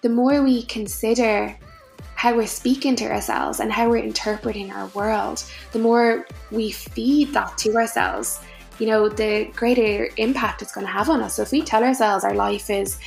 the more we consider how we're speaking to ourselves and how we're interpreting our world, the more we feed that to ourselves, you know, the greater impact it's going to have on us. So if we tell ourselves our life is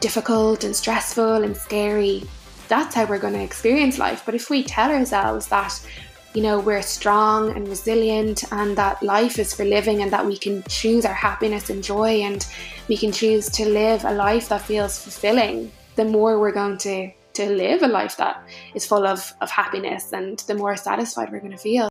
difficult and stressful and scary, that's how we're going to experience life. But if we tell ourselves that, you know, we're strong and resilient and that life is for living and that we can choose our happiness and joy and we can choose to live a life that feels fulfilling, the more we're going to to live a life that is full of, of happiness and the more satisfied we're going to feel.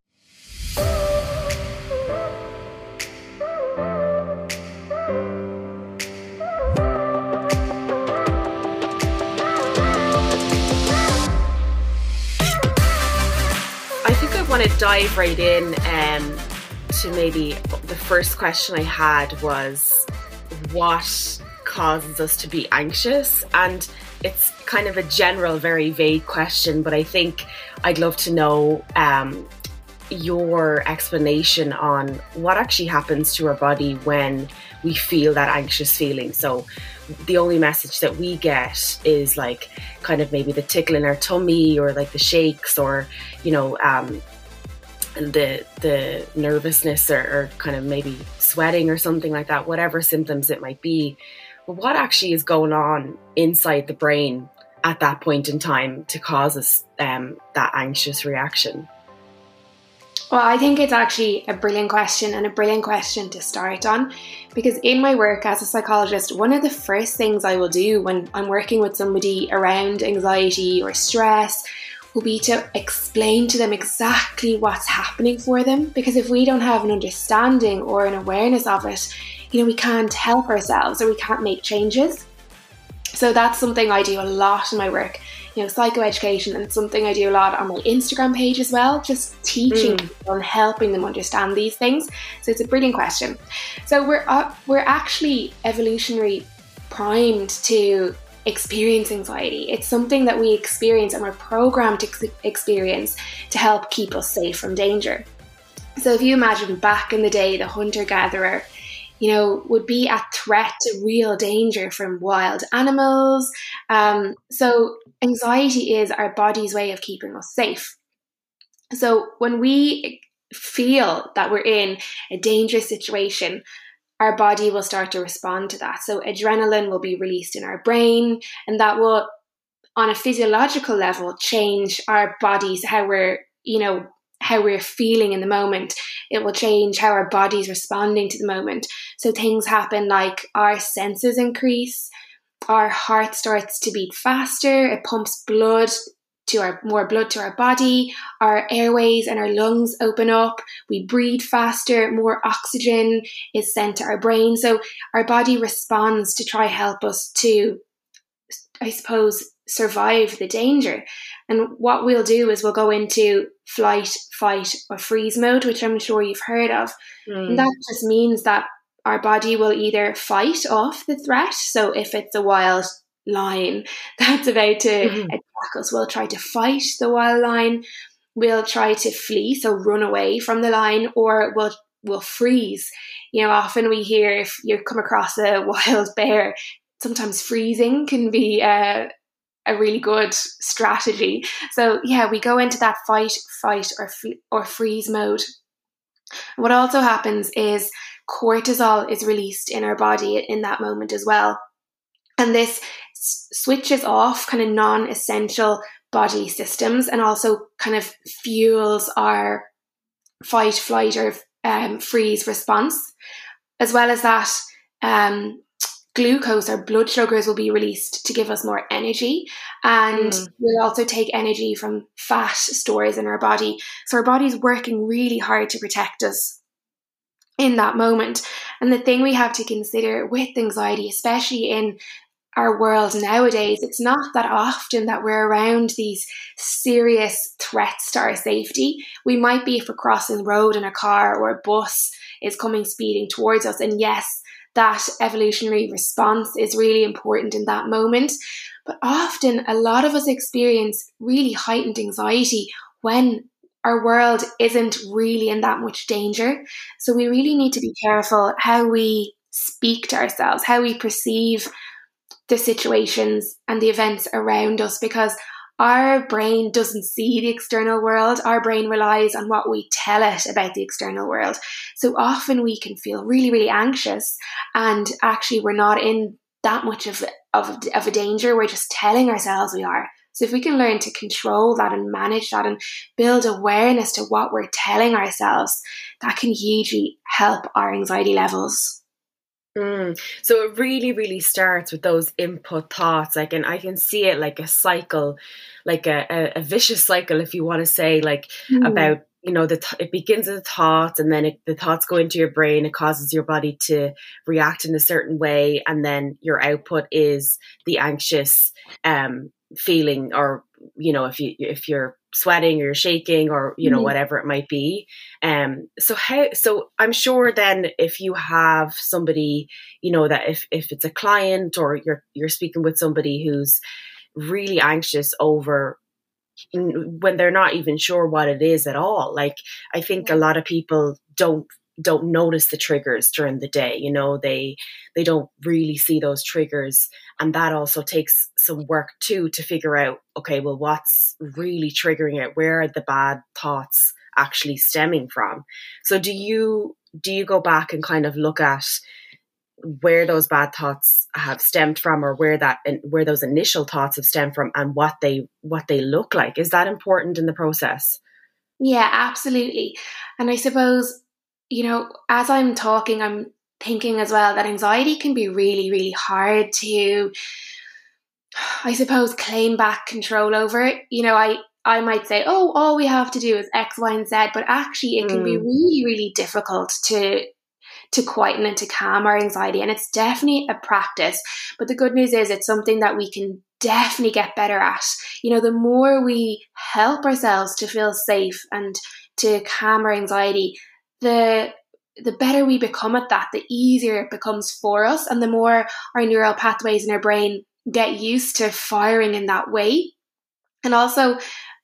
I think I want to dive right in um, to maybe the first question I had was what causes us to be anxious? And it's kind of a general, very vague question, but I think I'd love to know um, your explanation on what actually happens to our body when we feel that anxious feeling. So, the only message that we get is like kind of maybe the tickle in our tummy or like the shakes or, you know, um, the the nervousness or, or, kind of maybe sweating or something like that, whatever symptoms it might be. What actually is going on inside the brain at that point in time to cause us um, that anxious reaction? Well, I think it's actually a brilliant question and a brilliant question to start on because in my work as a psychologist, one of the first things I will do when I'm working with somebody around anxiety or stress will be to explain to them exactly what's happening for them. Because if we don't have an understanding or an awareness of it, you know, we can't help ourselves or we can't make changes. So that's something I do a lot in my work, you know, psychoeducation, and something I do a lot on my Instagram page as well, just teaching mm. people and helping them understand these things. So it's a brilliant question. So we're uh, we're actually evolutionary primed to experience anxiety. It's something that we experience and we're programmed to experience to help keep us safe from danger. So if you imagine back in the day, the hunter gatherer, you know, would be a threat to real danger from wild animals. Um, so anxiety is our body's way of keeping us safe. So when we feel that we're in a dangerous situation, our body will start to respond to that. So adrenaline will be released in our brain, and that will, on a physiological level, change our bodies, how we're, you know, how we're feeling in the moment. It will change how our body's responding to the moment. So things happen like our senses increase, our heart starts to beat faster, it pumps blood to our more blood to our body, our airways and our lungs open up, we breathe faster, more oxygen is sent to our brain. So our body responds to try help us to I suppose survive the danger. And what we'll do is we'll go into flight, fight, or freeze mode, which I'm sure you've heard of. Mm. And that just means that our body will either fight off the threat. So if it's a wild lion that's about to mm-hmm. attack us. We'll try to fight the wild lion. We'll try to flee, so run away from the lion, or we'll we'll freeze. You know, often we hear if you come across a wild bear, sometimes freezing can be a, a really good strategy. So yeah, we go into that fight, fight, or or freeze mode. What also happens is cortisol is released in our body in that moment as well. And this switches off kind of non essential body systems and also kind of fuels our fight, flight, or um, freeze response. As well as that, um, glucose or blood sugars will be released to give us more energy. And mm. we'll also take energy from fat stores in our body. So our body's working really hard to protect us in that moment. And the thing we have to consider with anxiety, especially in our world nowadays, it's not that often that we're around these serious threats to our safety. We might be if we're crossing the road in a car or a bus is coming speeding towards us. And yes, that evolutionary response is really important in that moment. But often, a lot of us experience really heightened anxiety when our world isn't really in that much danger. So, we really need to be careful how we speak to ourselves, how we perceive the situations and the events around us because our brain doesn't see the external world. Our brain relies on what we tell it about the external world. So often we can feel really, really anxious and actually we're not in that much of, of, of a danger. We're just telling ourselves we are. So if we can learn to control that and manage that and build awareness to what we're telling ourselves, that can hugely help our anxiety levels. Mm. So it really, really starts with those input thoughts. Like, and I can see it like a cycle, like a, a, a vicious cycle, if you want to say, like mm. about you know the th- it begins with thoughts and then it, the thoughts go into your brain it causes your body to react in a certain way and then your output is the anxious um feeling or you know if you if you're sweating or you're shaking or you know mm-hmm. whatever it might be um so how so i'm sure then if you have somebody you know that if if it's a client or you're you're speaking with somebody who's really anxious over when they're not even sure what it is at all like i think a lot of people don't don't notice the triggers during the day you know they they don't really see those triggers and that also takes some work too to figure out okay well what's really triggering it? Where are the bad thoughts actually stemming from? So do you do you go back and kind of look at where those bad thoughts have stemmed from or where that and where those initial thoughts have stemmed from and what they what they look like? Is that important in the process? Yeah absolutely. And i suppose you know, as I'm talking, I'm thinking as well that anxiety can be really, really hard to, I suppose, claim back control over it. You know, I, I might say, oh, all we have to do is X, Y, and Z, but actually it can mm. be really, really difficult to to quieten and to calm our anxiety. And it's definitely a practice. But the good news is it's something that we can definitely get better at. You know, the more we help ourselves to feel safe and to calm our anxiety, the the better we become at that, the easier it becomes for us, and the more our neural pathways in our brain get used to firing in that way. And also,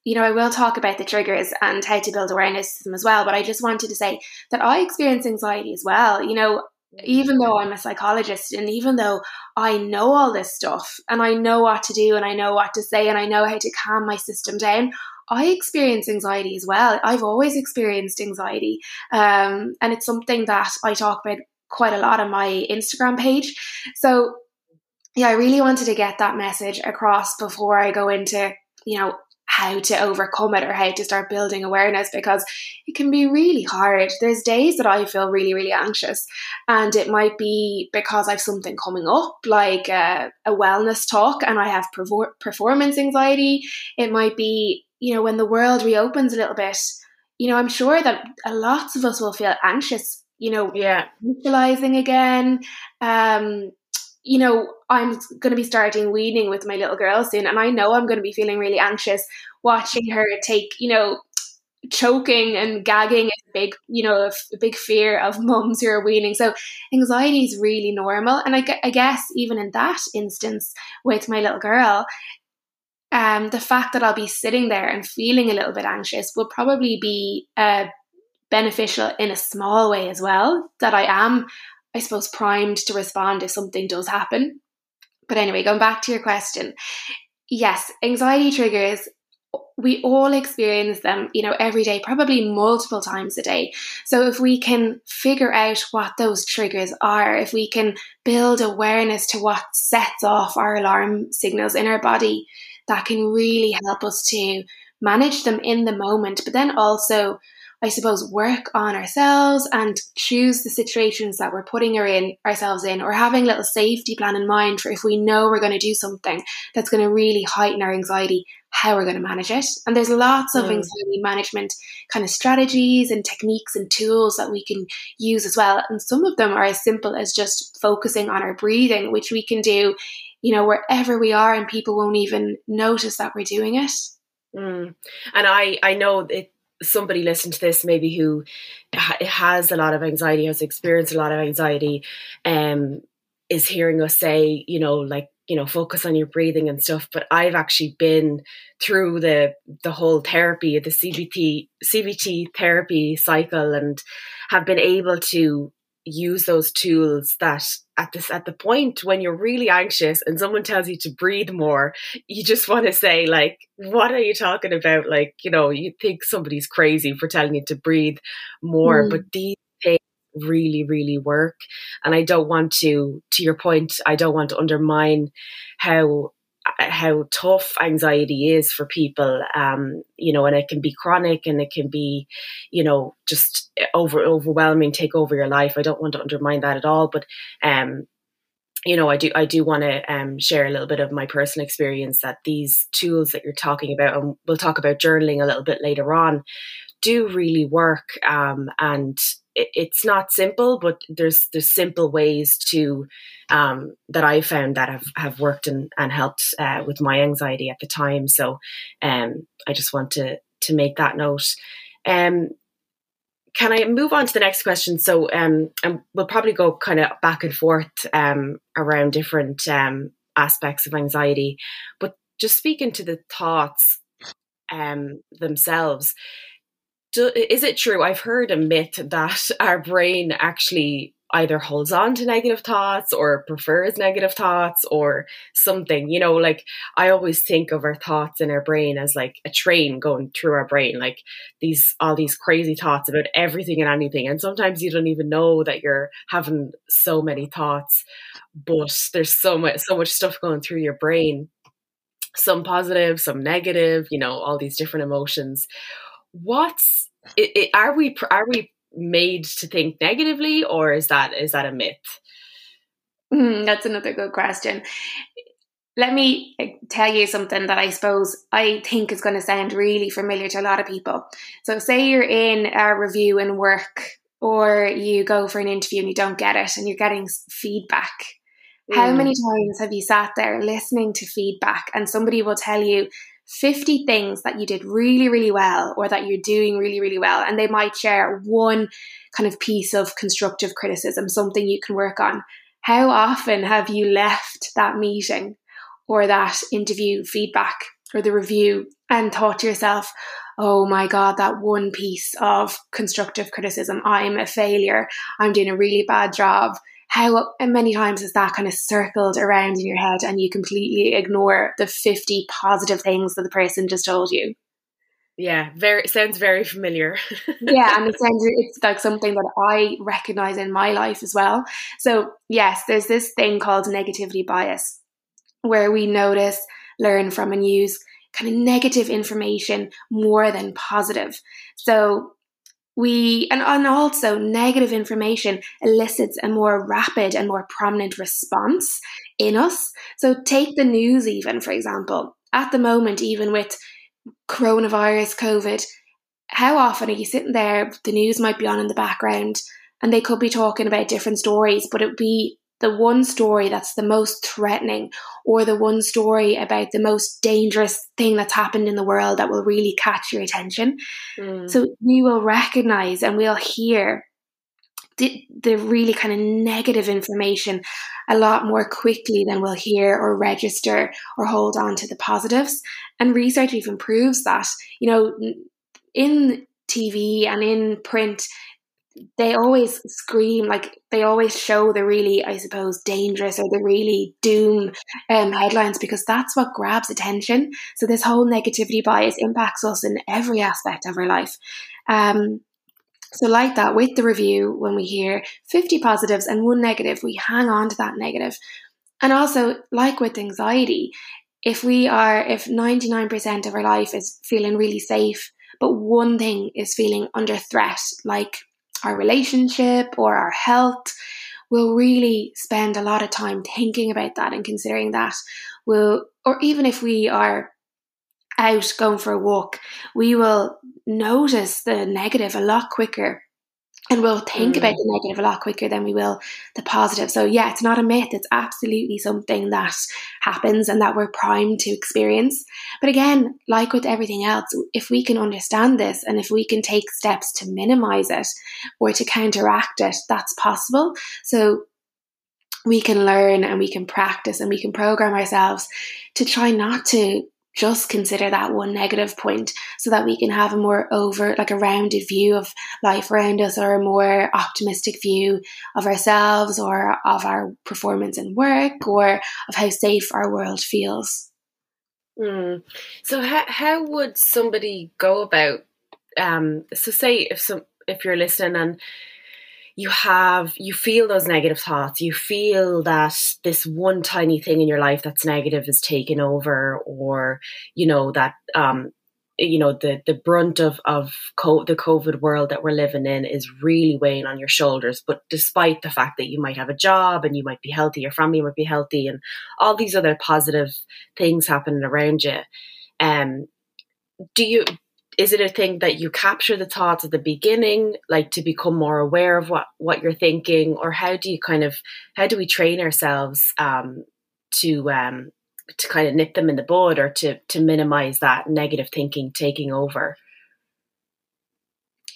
you know, I will talk about the triggers and how to build awareness to them as well. But I just wanted to say that I experience anxiety as well. You know, even though I'm a psychologist and even though I know all this stuff and I know what to do and I know what to say and I know how to calm my system down, I experience anxiety as well. I've always experienced anxiety. Um, and it's something that I talk about quite a lot on my Instagram page. So, yeah, I really wanted to get that message across before I go into, you know, how to overcome it or how to start building awareness because it can be really hard. There's days that I feel really, really anxious, and it might be because I've something coming up, like a, a wellness talk, and I have performance anxiety. It might be you know, when the world reopens a little bit, you know, I'm sure that lots of us will feel anxious, you know, yeah, socializing again. Um, you know, I'm going to be starting weaning with my little girl soon, and I know I'm going to be feeling really anxious watching her take, you know, choking and gagging is a big, you know, a, big fear of mums who are weaning. So anxiety is really normal, and I, I guess even in that instance with my little girl, um, the fact that I'll be sitting there and feeling a little bit anxious will probably be uh, beneficial in a small way as well. That I am, I suppose, primed to respond if something does happen. But anyway, going back to your question, yes, anxiety triggers. We all experience them, you know, every day, probably multiple times a day. So if we can figure out what those triggers are, if we can build awareness to what sets off our alarm signals in our body, that can really help us to manage them in the moment, but then also, I suppose, work on ourselves and choose the situations that we're putting her in ourselves in, or having a little safety plan in mind for if we know we're going to do something that's going to really heighten our anxiety, how we're going to manage it. And there's lots of mm. anxiety management kind of strategies and techniques and tools that we can use as well. And some of them are as simple as just focusing on our breathing, which we can do you know, wherever we are and people won't even notice that we're doing it. Mm. And I, I know it, somebody listened to this maybe who has a lot of anxiety, has experienced a lot of anxiety, um, is hearing us say, you know, like, you know, focus on your breathing and stuff. But I've actually been through the the whole therapy, the CBT CBT therapy cycle, and have been able to use those tools that at this at the point when you're really anxious and someone tells you to breathe more you just want to say like what are you talking about like you know you think somebody's crazy for telling you to breathe more mm. but these things really really work and i don't want to to your point i don't want to undermine how how tough anxiety is for people um, you know and it can be chronic and it can be you know just over overwhelming take over your life. I don't want to undermine that at all but um you know i do i do want to um, share a little bit of my personal experience that these tools that you're talking about and we'll talk about journaling a little bit later on do really work um, and it's not simple, but there's there's simple ways to um, that I found that have, have worked and, and helped uh, with my anxiety at the time. So um, I just want to to make that note. Um, can I move on to the next question? So um, and we'll probably go kind of back and forth um, around different um, aspects of anxiety, but just speaking to the thoughts um, themselves do, is it true? I've heard a myth that our brain actually either holds on to negative thoughts or prefers negative thoughts or something. You know, like I always think of our thoughts in our brain as like a train going through our brain, like these all these crazy thoughts about everything and anything. And sometimes you don't even know that you're having so many thoughts, but there's so much so much stuff going through your brain. Some positive, some negative, you know, all these different emotions what's it, it, are we are we made to think negatively or is that is that a myth mm, that's another good question let me tell you something that I suppose I think is going to sound really familiar to a lot of people. So, say you're in a review in work, or you go for an interview and you don't get it, and you're getting feedback. Mm. How many times have you sat there listening to feedback, and somebody will tell you 50 things that you did really, really well or that you're doing really, really well. And they might share one kind of piece of constructive criticism, something you can work on. How often have you left that meeting or that interview feedback or the review and thought to yourself, oh my God, that one piece of constructive criticism, I'm a failure, I'm doing a really bad job, how many times has that kind of circled around in your head and you completely ignore the 50 positive things that the person just told you? Yeah, very sounds very familiar. yeah, and it sounds it's like something that I recognize in my life as well. So, yes, there's this thing called negativity bias where we notice, learn from and use kind of negative information more than positive. So, we and, and also negative information elicits a more rapid and more prominent response in us. So take the news even for example. At the moment even with coronavirus covid how often are you sitting there the news might be on in the background and they could be talking about different stories but it would be the one story that's the most threatening or the one story about the most dangerous thing that's happened in the world that will really catch your attention. Mm. So we will recognize and we'll hear the, the really kind of negative information a lot more quickly than we'll hear or register or hold on to the positives. And research even proves that, you know, in TV and in print, they always scream like they always show the really i suppose dangerous or the really doom um, headlines because that's what grabs attention. So this whole negativity bias impacts us in every aspect of our life. Um, so like that with the review when we hear 50 positives and one negative we hang on to that negative. And also like with anxiety if we are if 99% of our life is feeling really safe but one thing is feeling under threat like our relationship or our health, we'll really spend a lot of time thinking about that and considering that. We'll, or even if we are out going for a walk, we will notice the negative a lot quicker and we'll think mm. about the negative a lot quicker than we will the positive. So yeah, it's not a myth. It's absolutely something that happens and that we're primed to experience. But again, like with everything else, if we can understand this and if we can take steps to minimize it or to counteract it, that's possible. So we can learn and we can practice and we can program ourselves to try not to just consider that one negative point so that we can have a more over like a rounded view of life around us or a more optimistic view of ourselves or of our performance in work or of how safe our world feels mm. so how, how would somebody go about um so say if some if you're listening and you have you feel those negative thoughts. You feel that this one tiny thing in your life that's negative is taken over or you know that um you know the the brunt of of co- the covid world that we're living in is really weighing on your shoulders. But despite the fact that you might have a job and you might be healthy your family might be healthy and all these other positive things happening around you um do you is it a thing that you capture the thoughts at the beginning like to become more aware of what what you're thinking? Or how do you kind of how do we train ourselves um, to um, to kind of nip them in the bud or to to minimize that negative thinking taking over?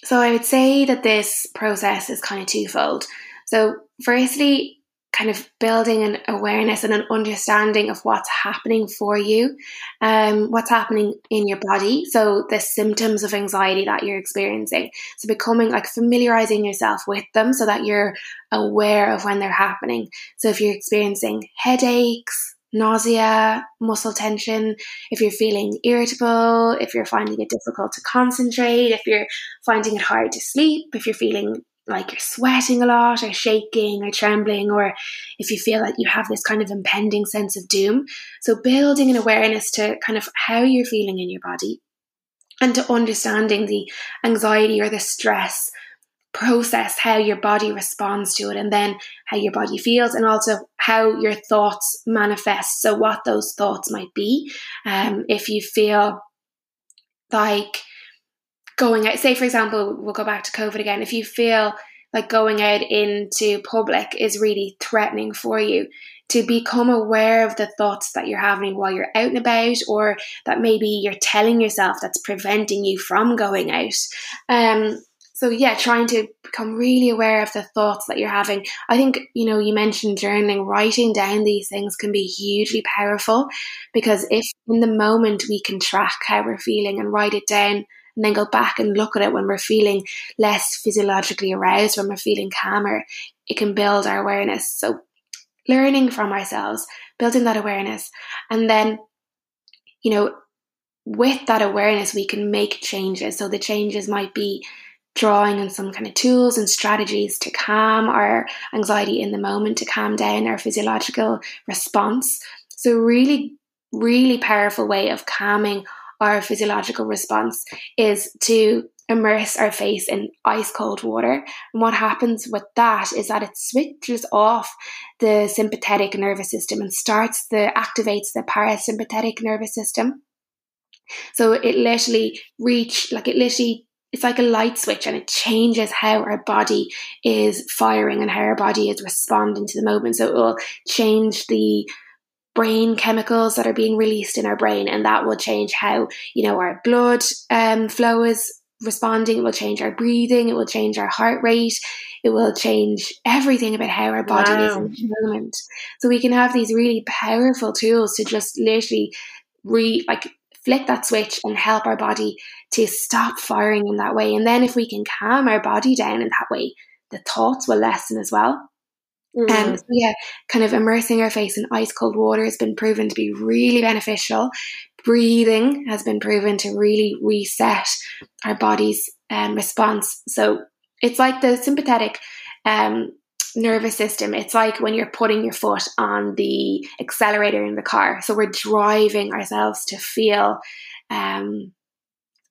So i would say that this process is kind of twofold. So firstly kind of building an awareness and an understanding of what's happening for you, um, what's happening in your body. So the symptoms of anxiety that you're experiencing. So becoming like familiarizing yourself with them so that you're aware of when they're happening. So if you're experiencing headaches, nausea, muscle tension, if you're feeling irritable, if you're finding it difficult to concentrate, if you're finding it hard to sleep, if you're feeling like you're sweating a lot or shaking or trembling, or if you feel like you have this kind of impending sense of doom. So, building an awareness to kind of how you're feeling in your body and to understanding the anxiety or the stress process how your body responds to it and then how your body feels and also how your thoughts manifest so what those thoughts might be um, if you feel like going out, say for example, we'll go back to COVID again. If you feel like going out into public is really threatening for you, to become aware of the thoughts that you're having while you're out and about, or that maybe you're telling yourself that's preventing you from going out. Um, so yeah, trying to become really aware of the thoughts that you're having. I think you know you mentioned journaling, writing down these things can be hugely powerful because if in the moment we can track how we're feeling and write it down and then go back and look at it when we're feeling less physiologically aroused, when we're feeling calmer, it can build our awareness. So, learning from ourselves, building that awareness, and then, you know, with that awareness, we can make changes. So, the changes might be drawing on some kind of tools and strategies to calm our anxiety in the moment, to calm down our physiological response. So, really, really powerful way of calming our physiological response is to immerse our face in ice cold water. And what happens with that is that it switches off the sympathetic nervous system and starts the activates the parasympathetic nervous system. So it literally reach like it literally it's like a light switch and it changes how our body is firing and how our body is responding to the moment. So it will change the brain chemicals that are being released in our brain, and that will change how you know our blood um, flow is responding. It will change our breathing. It will change our heart rate. It will change everything about how our body wow. is in the moment. So we can have these really powerful tools to just literally re like flick that switch and help our body to stop firing in that way. And then if we can calm our body down in that way, the thoughts will lessen as well. Mm. Um, so yeah, kind of immersing our face in ice cold water has been proven to be really beneficial. Breathing has been proven to really reset our body's um, response. So it's like the sympathetic um, nervous system. It's like when you're putting your foot on the accelerator in the car. So we're driving ourselves to feel um,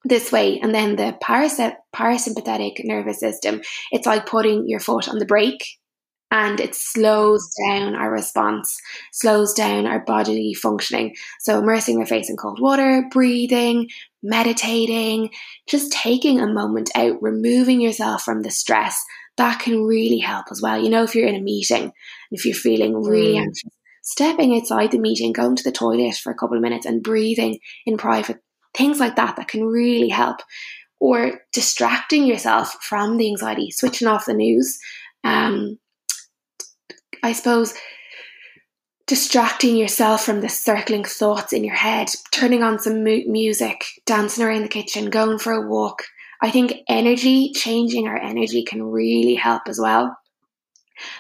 this way. And then the parasympathetic nervous system, it's like putting your foot on the brake and it slows down our response, slows down our bodily functioning. So, immersing your face in cold water, breathing, meditating, just taking a moment out, removing yourself from the stress, that can really help as well. You know, if you're in a meeting, and if you're feeling really mm. anxious, stepping outside the meeting, going to the toilet for a couple of minutes and breathing in private, things like that, that can really help. Or distracting yourself from the anxiety, switching off the news. Um, I suppose distracting yourself from the circling thoughts in your head, turning on some mu- music, dancing around the kitchen, going for a walk. I think energy, changing our energy can really help as well.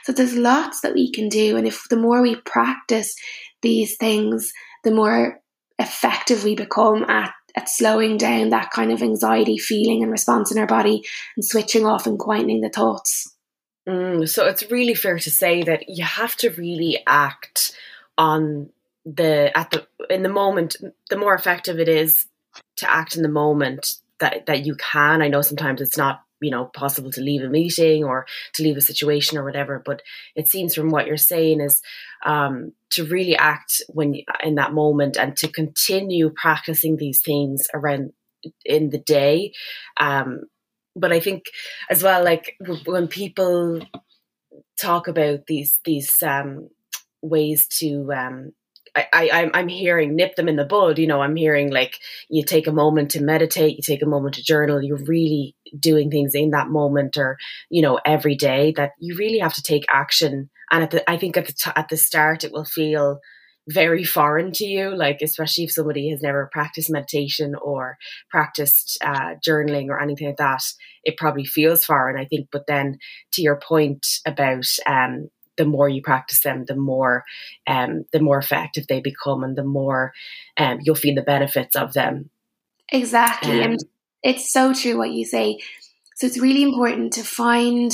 So there's lots that we can do. And if the more we practice these things, the more effective we become at, at slowing down that kind of anxiety feeling and response in our body and switching off and quietening the thoughts. Mm, so it's really fair to say that you have to really act on the at the in the moment. The more effective it is to act in the moment that that you can. I know sometimes it's not you know possible to leave a meeting or to leave a situation or whatever, but it seems from what you're saying is um, to really act when in that moment and to continue practicing these things around in the day um, but I think as well, like when people talk about these these um, ways to um, I, I I'm hearing nip them in the bud. You know, I'm hearing like you take a moment to meditate, you take a moment to journal. You're really doing things in that moment, or you know, every day. That you really have to take action. And at the, I think at the t- at the start, it will feel very foreign to you, like especially if somebody has never practiced meditation or practiced uh, journaling or anything like that, it probably feels foreign. I think, but then to your point about um, the more you practice them, the more um, the more effective they become, and the more um, you'll feel the benefits of them. Exactly, and um, it's so true what you say. So it's really important to find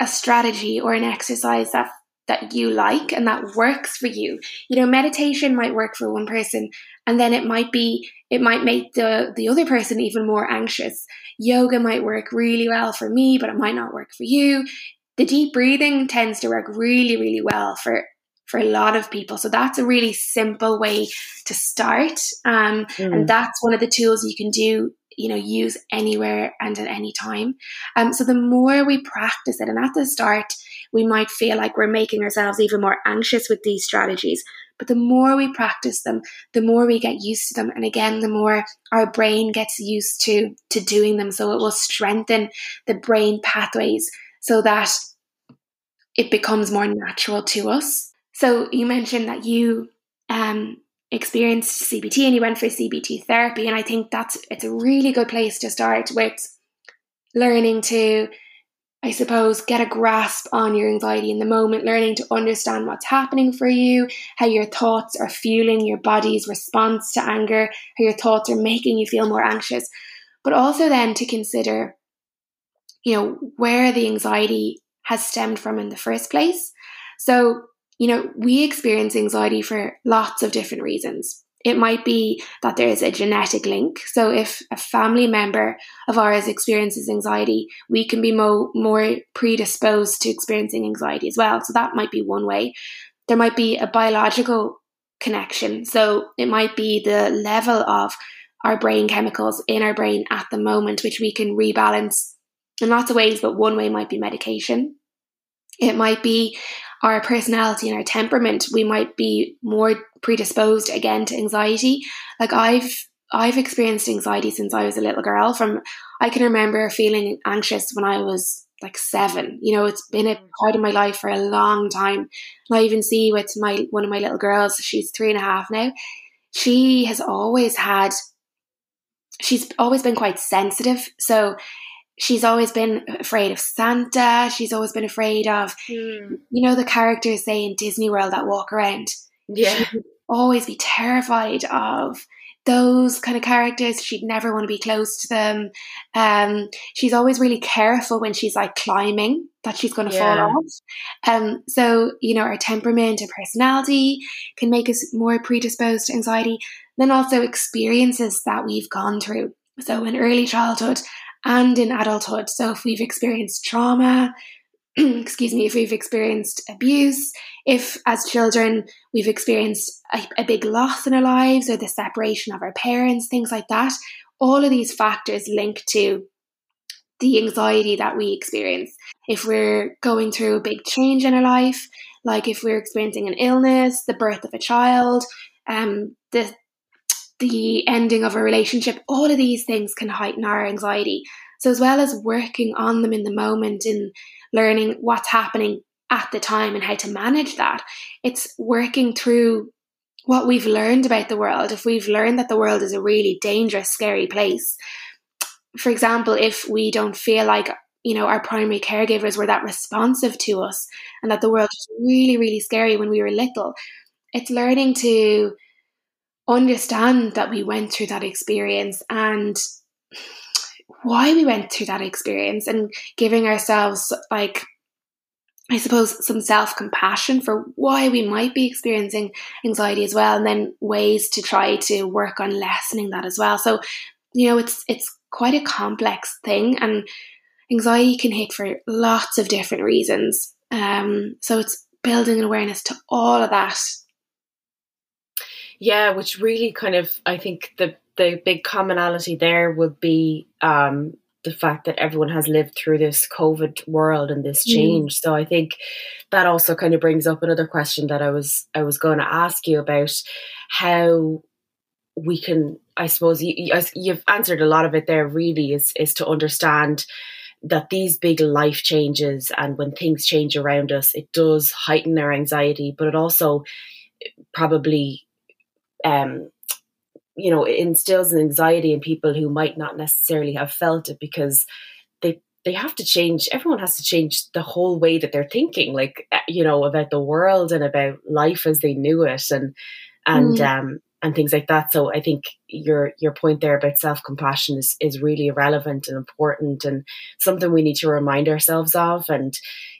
a strategy or an exercise that that you like and that works for you. You know, meditation might work for one person and then it might be it might make the the other person even more anxious. Yoga might work really well for me, but it might not work for you. The deep breathing tends to work really really well for for a lot of people. So that's a really simple way to start. Um, mm. And that's one of the tools you can do you know use anywhere and at any time um, so the more we practice it and at the start we might feel like we're making ourselves even more anxious with these strategies. But the more we practice them, the more we get used to them. And again, the more our brain gets used to, to doing them. So it will strengthen the brain pathways so that it becomes more natural to us. So you mentioned that you um, experienced CBT and you went for CBT therapy. And I think that's it's a really good place to start with learning to I suppose, get a grasp on your anxiety in the moment, learning to understand what's happening for you, how your thoughts are fueling your body's response to anger, how your thoughts are making you feel more anxious. But also then to consider, you know, where the anxiety has stemmed from in the first place. So, you know, we experience anxiety for lots of different reasons. It might be that there is a genetic link. So if a family member of ours experiences anxiety, we can be mo- more predisposed to experiencing anxiety as well. So that might be one way. There might be a biological connection. So it might be the level of our brain chemicals in our brain at the moment, which we can rebalance in lots of ways, but one way might be medication. It might be our personality and our temperament, we might be more predisposed again to anxiety. Like I've I've experienced anxiety since I was a little girl. From I can remember feeling anxious when I was like seven. You know, it's been a mm. part of my life for a long time. And I even see with my one of my little girls, she's three and a half now. She has always had she's always been quite sensitive. So she's always been afraid of Santa. She's always been afraid of, mm. you know, the characters say in Disney World that walk around. Yeah. She'd always be terrified of those kind of characters. She'd never want to be close to them. Um, she's always really careful when she's like climbing that she's going to yeah. fall off. Um, so, you know, our temperament and personality can make us more predisposed to anxiety. Then also experiences that we've gone through. So in early childhood, and in adulthood. So if we've experienced trauma, excuse me, if we've experienced abuse, if as children we've experienced a, a, big loss in our lives or the separation of our parents, things like that, all of these factors link to the anxiety that we experience. If we're going through a big change in our life, like if we're experiencing an illness, the birth of a child, um, the the ending of a relationship, all of these things can heighten our anxiety. So, as well as working on them in the moment and learning what's happening at the time and how to manage that. It's working through what we've learned about the world. If we've learned that the world is a really dangerous, scary place, for example, if we don't feel like you know our primary caregivers were that responsive to us and that the world was really really scary when we were little it's learning to understand that we went through that experience and why we went through that experience and giving ourselves like I suppose some self compassion for why we might be experiencing anxiety as well, and then ways to try to work on lessening that as well. So, you know, it's it's quite a complex thing, and anxiety can hit for lots of different reasons. Um, so it's building an awareness to all of that. Yeah, which really kind of I think the the big commonality there would be um, the fact that everyone has lived through this COVID world and this mm. change. Mm. So I think that also kind of brings up another question that I was I was going to ask you about how we can. I suppose you, you've answered a lot of it there. Really, is is to understand that these big life changes and when things change around us, it does heighten our anxiety, but it also probably um, you know instills an anxiety in people who might not necessarily have felt it because they they have to change everyone has to change the whole way that they're thinking like eh, you know about the world and about life as they knew it and and mm. um and things like that. So I think your your point there about self compassion is is really relevant and important and something we need to remind ourselves of. And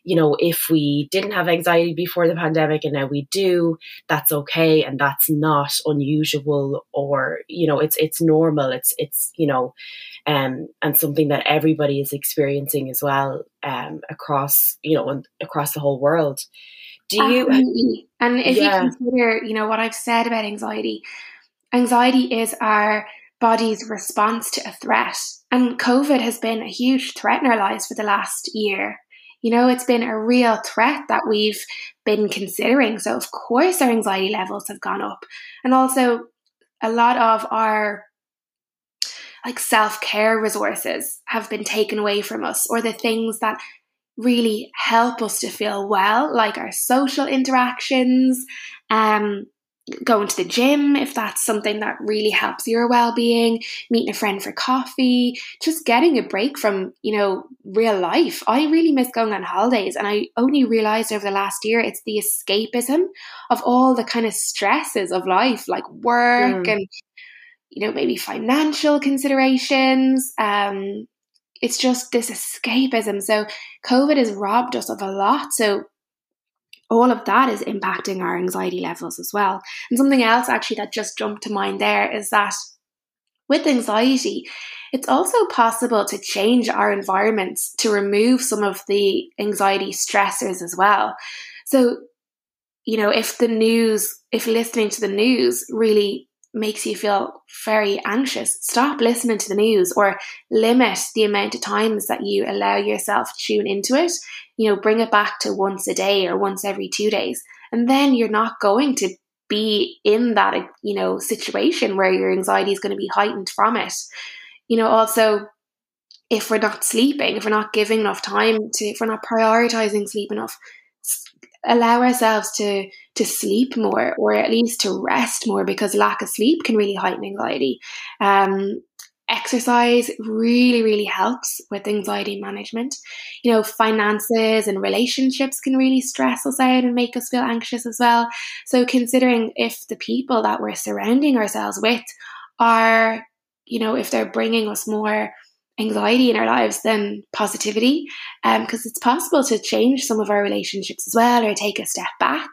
you know, if we didn't have anxiety before the pandemic and now we do, that's okay and that's not unusual or you know, it's it's normal. It's it's you know, um, and something that everybody is experiencing as well um, across you know across the whole world. Do you? Absolutely. And if yeah. you consider, you know, what I've said about anxiety, anxiety is our body's response to a threat. And COVID has been a huge threat in our lives for the last year. You know, it's been a real threat that we've been considering. So, of course, our anxiety levels have gone up. And also, a lot of our like self care resources have been taken away from us, or the things that really help us to feel well, like our social interactions, um, going to the gym if that's something that really helps your well-being meeting a friend for coffee just getting a break from you know real life i really miss going on holidays and i only realized over the last year it's the escapism of all the kind of stresses of life like work mm. and you know maybe financial considerations um it's just this escapism. So COVID has robbed us of a lot. So all of that is impacting our anxiety levels as well. And something else actually that just jumped to mind there is that with anxiety, it's also possible to change our environments to remove some of the anxiety stressors as well. So, you know, if the news, if listening to the news really makes you feel very anxious, stop listening to the news or limit the amount of times that you allow yourself to tune into it. You know, bring it back to once a day or once every two days. And then you're not going to be in that, you know, situation where your anxiety is going to be heightened from it. You know, also, if we're not sleeping, if we're not giving enough time to, if we're not prioritizing sleep enough, allow ourselves to to sleep more or at least to rest more because lack of sleep can really heighten anxiety. Um, exercise really really helps with anxiety management. You know finances and relationships can really stress us out and make us feel anxious as well. So considering if the people that we're surrounding ourselves with are you know if they're bringing us more anxiety in our lives than positivity because um, it's possible to change some of our relationships as well or take a step back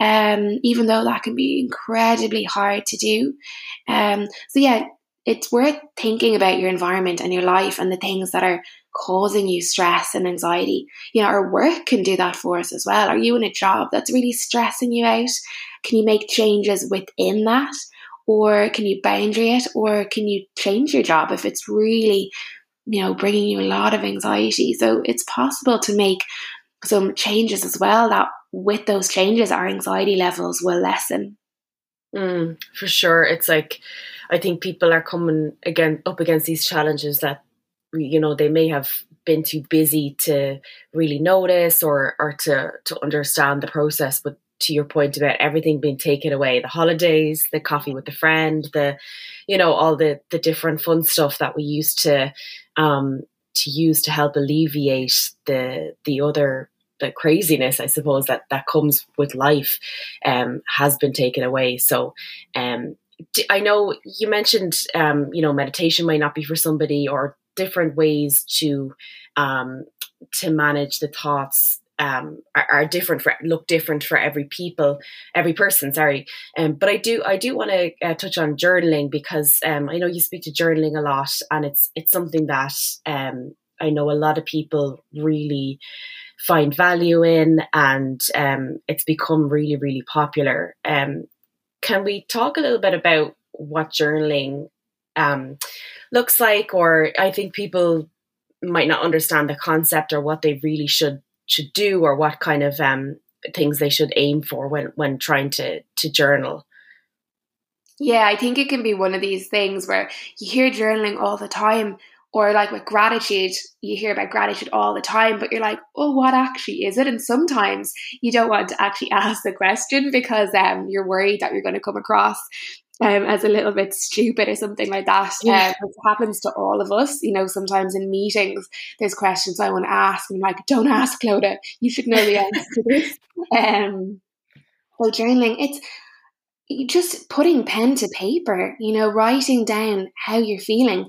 um, even though that can be incredibly hard to do. Um, so yeah it's worth thinking about your environment and your life and the things that are causing you stress and anxiety. You know our work can do that for us as well. Are you in a job that's really stressing you out? Can you make changes within that or can you boundary it? Or can you change your job if it's really you know bringing you a lot of anxiety? So it's possible to make some changes as well that with those changes our anxiety levels will lessen. Mm, for sure. It's like i think people are coming again up against these challenges that you know they may have been too busy to really notice or or to to understand the process. But to your point about everything being taken away the holidays the coffee with the friend the you know all the the different fun stuff that we used to um to use to help alleviate the the other the craziness i suppose that that comes with life um has been taken away. So um I know you mentioned, um, you know, meditation might not be for somebody, or different ways to um, to manage the thoughts um, are, are, different for look different for every people, every person. Sorry, um, but I do I do want to uh, touch on journaling because um, I know you speak to journaling a lot, and it's it's something that um, I know a lot of people really find value in, and um, it's become really really popular. Um, can we talk a little bit about what journaling looks like? Or I think people might not understand the concept or what they really should should do, or what kind of um, things they should aim for when when trying to to journal. Yeah, I think it can be one of these things where you hear journaling all the time, or like with gratitude, you hear about gratitude all the time, but you're like, oh, what actually is it? And sometimes you don't want to actually ask the question because um, you're worried that you're going to come across um, as a little bit stupid or something like that. Yeah. Um, it happens to all of us. You know, sometimes in meetings, there's questions I want to ask, and I'm like, don't ask, Clodagh. You should know the answer to this. Um, so journaling, it's just putting pen to paper, you know, writing down how you're feeling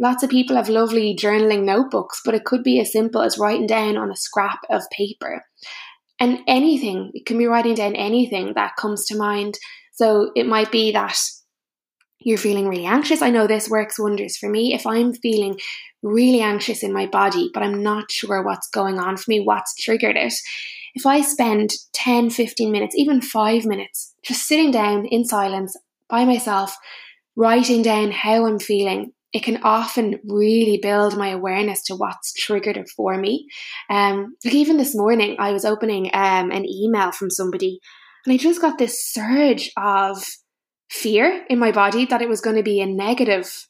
Lots of people have lovely journaling notebooks, but it could be as simple as writing down on a scrap of paper. And anything, it can be writing down anything that comes to mind. So it might be that you're feeling really anxious. I know this works wonders for me. If I'm feeling really anxious in my body, but I'm not sure what's going on for me, what's triggered it, if I spend 10, 15 minutes, even five minutes, just sitting down in silence by myself, writing down how I'm feeling, it can often really build my awareness to what's triggered it for me. Um, like even this morning, I was opening um, an email from somebody, and I just got this surge of fear in my body that it was going to be a negative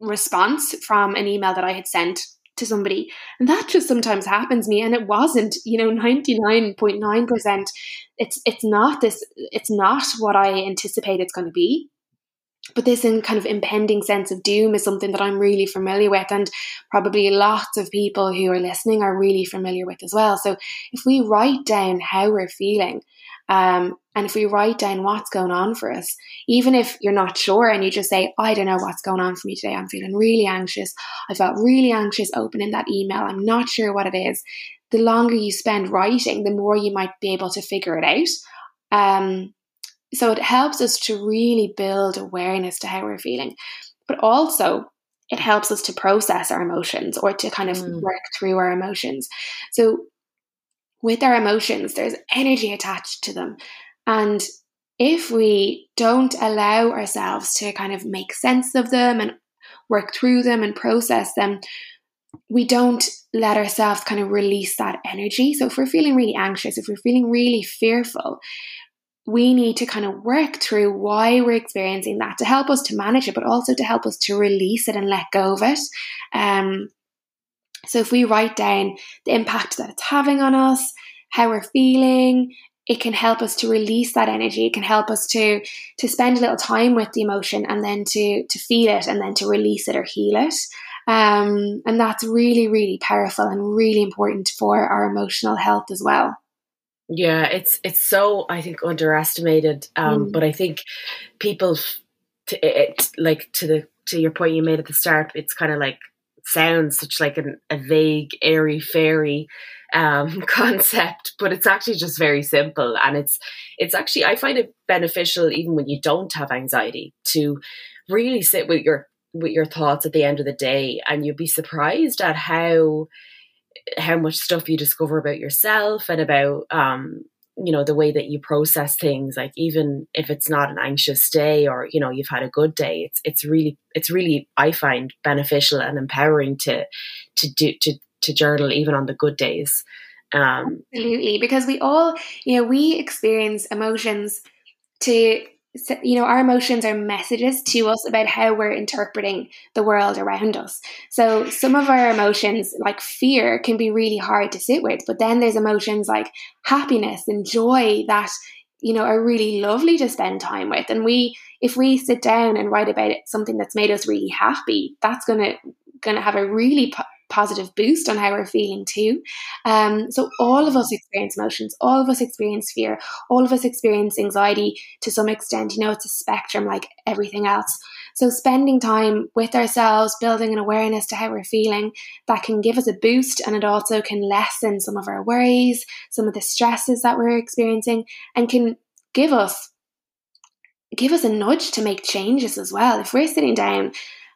response from an email that I had sent to somebody. And that just sometimes happens me and it wasn't, you know, 99.9%. It's it's not this it's not what I anticipate it's going to be but this in kind of impending sense of doom is something that I'm really familiar with, and probably lots of people who are listening are really familiar with as well. So if we write down how we're feeling, um, and if we write down what's going on for us, even if you're not sure and you just say, I don't know what's going on for me today, I'm feeling really anxious. I felt really anxious opening that email. I'm not sure what it is. The longer you spend writing, the more you might be able to figure it out. Um, so it helps us to really build awareness to how we're feeling, but also it helps us to process our emotions or to kind of mm. work through our emotions. So with our emotions, there's energy attached to them. And if we don't allow ourselves to kind of make sense of them and work through them and process them, we don't let ourselves kind of release that energy. So if we're feeling really anxious, if we're feeling really fearful, we need to kind of work through why we're experiencing that to help us to manage it, but also to help us to release it and let go of it. Um, so if we write down the impact that it's having on us, how we're feeling, it can help us to release that energy. It can help us to to spend a little time with the emotion and then to to feel it and then to release it or heal it. Um, and that's really, really powerful and really important for our emotional health as well. Yeah, it's it's so I think underestimated. Um, mm. But I think people, to, it, like to the to your point you made at the start, it's kind of like sounds such like an, a vague, airy, fairy um, concept, but it's actually just very simple, and it's it's actually I find it beneficial even when you don't have anxiety to really sit with your with your thoughts at the end of the day, and you'd be surprised at how how much stuff you discover about yourself and about um, you know the way that you process things like even if it's not an anxious day or you know you've had a good day it's it's really it's really i find beneficial and empowering to to do to to journal even on the good days. Um absolutely because we all you know we experience emotions to you know our emotions are messages to us about how we're interpreting the world around us. So some of our emotions like fear can be really hard to sit with but then there's emotions like happiness and joy that you know are really lovely to spend time with. And we if we sit down and write about it, something that's made us really happy that's going to going to have a really positive boost on how we're feeling too. Um, so all of us experience emotions, all of us experience fear, all of us experience anxiety to some extent. You know, it's a spectrum like everything else. So spending time with ourselves, building an awareness to how we're feeling, that can give us a boost and it also can lessen some of our worries, some of the stresses that we're experiencing, and can give us give us a nudge to make changes as well. If we're sitting down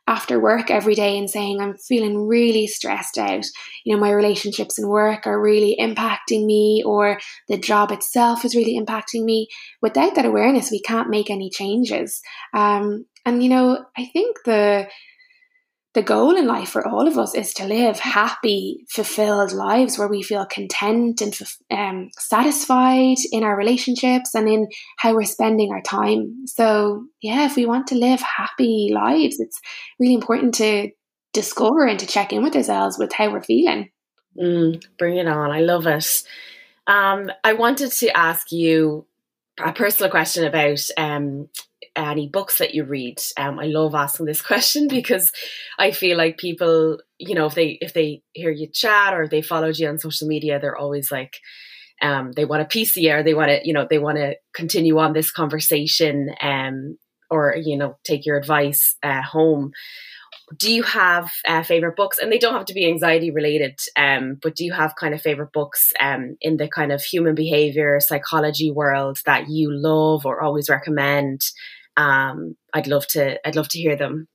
after work every day and saying, I'm feeling really stressed out. You know, my relationships and work are really impacting me, or the job itself is really impacting me. Without that awareness, we can't make any changes. Um, and, you know, I think the the goal in life for all of us is to live happy, fulfilled lives where we feel content and um, satisfied in our relationships and in how we're spending our time. So, yeah, if we want to live happy lives, it's really important to discover and to check in with ourselves with how we're feeling. Mm, bring it on. I love it. Um, I wanted to ask you a personal question about um, any books that you read? Um, I love asking this question because I feel like people, you know, if they if they hear you chat or they followed you on social media, they're always like, um, they want a piece of or they want to, you know, they want to continue on this conversation, um, or you know, take your advice uh, home. Do you have uh, favorite books? And they don't have to be anxiety related, um, but do you have kind of favorite books um, in the kind of human behavior psychology world that you love or always recommend? Um, I'd love to I'd love to hear them.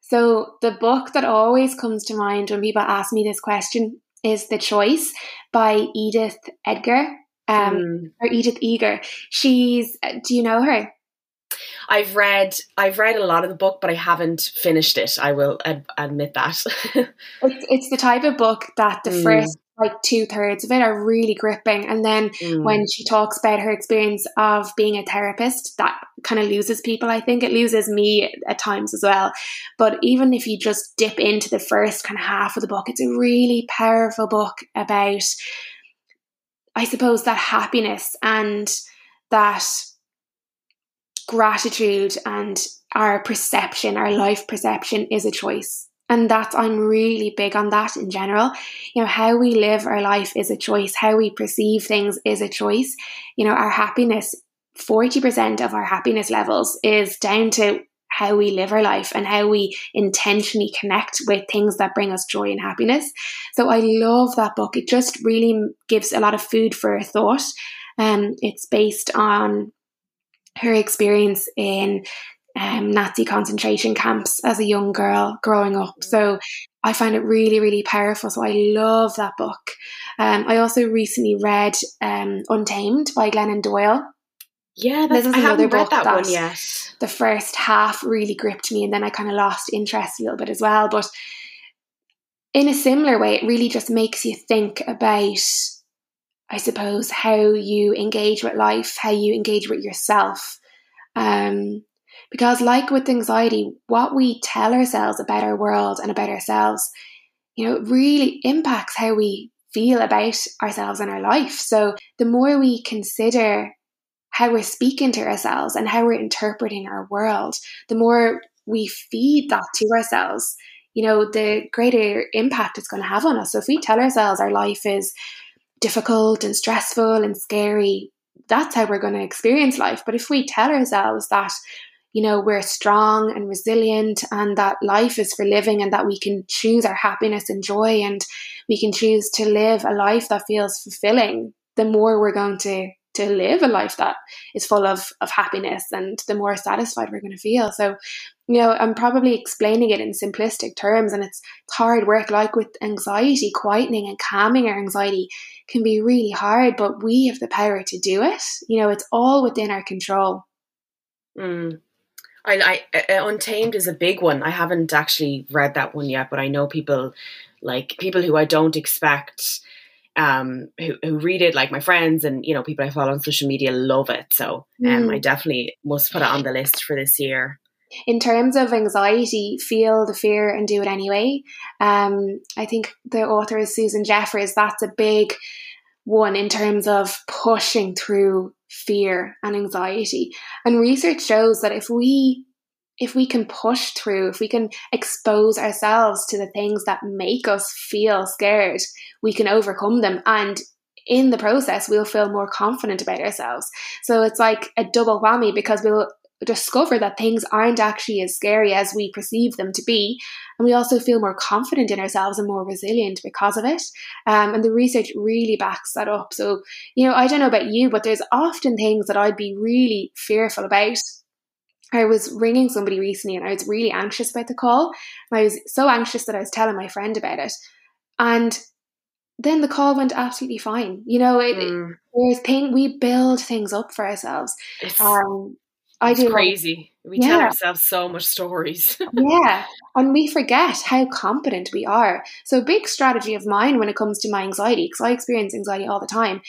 So the book that always comes to mind when people ask me this question is The Choice by Edith Edgar um, mm. or Edith Eger. She's do you know her? I've read I've read a lot of the book, but I haven't finished it. I will ad- admit that. it's, it's the type of book that the mm. first like two thirds of it are really gripping. And then mm. when she talks about her experience of being a therapist, that kind of loses people. I think it loses me at times as well. But even if you just dip into the first kind of half of the book, it's a really powerful book about, I suppose, that happiness and that gratitude and our perception, our life perception is a choice. And that's, I'm really big on that in general. You know, how we live our life is a choice. How we perceive things is a choice. You know, our happiness, 40% of our happiness levels is down to how we live our life and how we intentionally connect with things that bring us joy and happiness. So I love that book. It just really gives a lot of food for thought. Um, it's based on her experience in um, Nazi concentration camps as a young girl growing up. So I find it really, really powerful. So I love that book. Um, I also recently read um, Untamed by Glennon Doyle. Yeah, this is I another book that, that one yet. The first half really gripped me, and then I kind of lost interest a little bit as well. But in a similar way, it really just makes you think about, I suppose, how you engage with life, how you engage with yourself. Um, because, like with anxiety, what we tell ourselves about our world and about ourselves, you know, really impacts how we feel about ourselves and our life. So, the more we consider how we're speaking to ourselves and how we're interpreting our world, the more we feed that to ourselves, you know, the greater impact it's going to have on us. So, if we tell ourselves our life is difficult and stressful and scary, that's how we're going to experience life. But if we tell ourselves that you know, we're strong and resilient and that life is for living and that we can choose our happiness and joy and we can choose to live a life that feels fulfilling, the more we're going to to live a life that is full of, of happiness and the more satisfied we're going to feel. So, you know, I'm probably explaining it in simplistic terms and it's, hard work, like with anxiety, quietening and calming our anxiety can be really hard, but we have the power to do it. You know, it's all within our control. Mm. I, I uh, Untamed is a big one. I haven't actually read that one yet, but I know people like people who I don't expect um, who, who read it, like my friends and you know people I follow on social media, love it. So um, mm. I definitely must put it on the list for this year. In terms of anxiety, feel the fear and do it anyway. Um, I think the author is Susan Jeffers. That's a big one in terms of pushing through fear and anxiety. And research shows that if we if we can push through, if we can expose ourselves to the things that make us feel scared, we can overcome them. And in the process, we'll feel more confident about ourselves. So it's like a double whammy because we'll discover that things aren't actually as scary as we perceive them to be. And we also feel more confident in ourselves and more resilient because of it. Um, and the research really backs that up. So, you know, I don't know about you, but there's often things that I'd be really fearful about I was ringing somebody recently and I was really anxious about the call. I was so anxious that I was telling my friend about it. And then the call went absolutely fine. You know, it, mm. there's thing we build things up for ourselves. Um, I do crazy. we yeah. tell ourselves so much stories. yeah, and we forget how competent we are. So, big strategy of mine when it comes to my anxiety, because I experience anxiety all the time,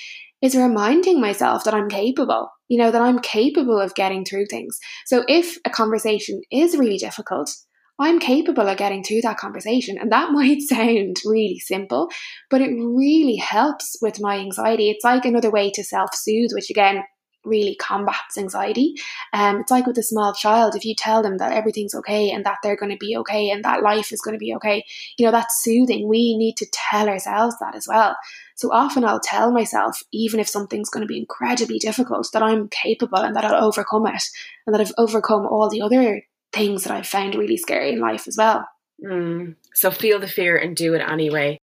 is reminding myself that I'm capable, you know, that I'm capable of getting through things. So if a conversation is really difficult, I'm capable of getting through that conversation. And that might sound really simple, but it really helps with my anxiety. It's like another way to self soothe, which again, really combats anxiety. Um, it's like with a small child, if you tell them that everything's okay and that they're going to be okay and that life is going to be okay, you know, that's soothing. We need to tell ourselves that as well. So often I'll tell myself, even if something's going to be incredibly difficult, that I'm capable and that I'll overcome it and that I've overcome all the other things that I've found really scary in life as well. Mm. So feel the fear and do it anyway.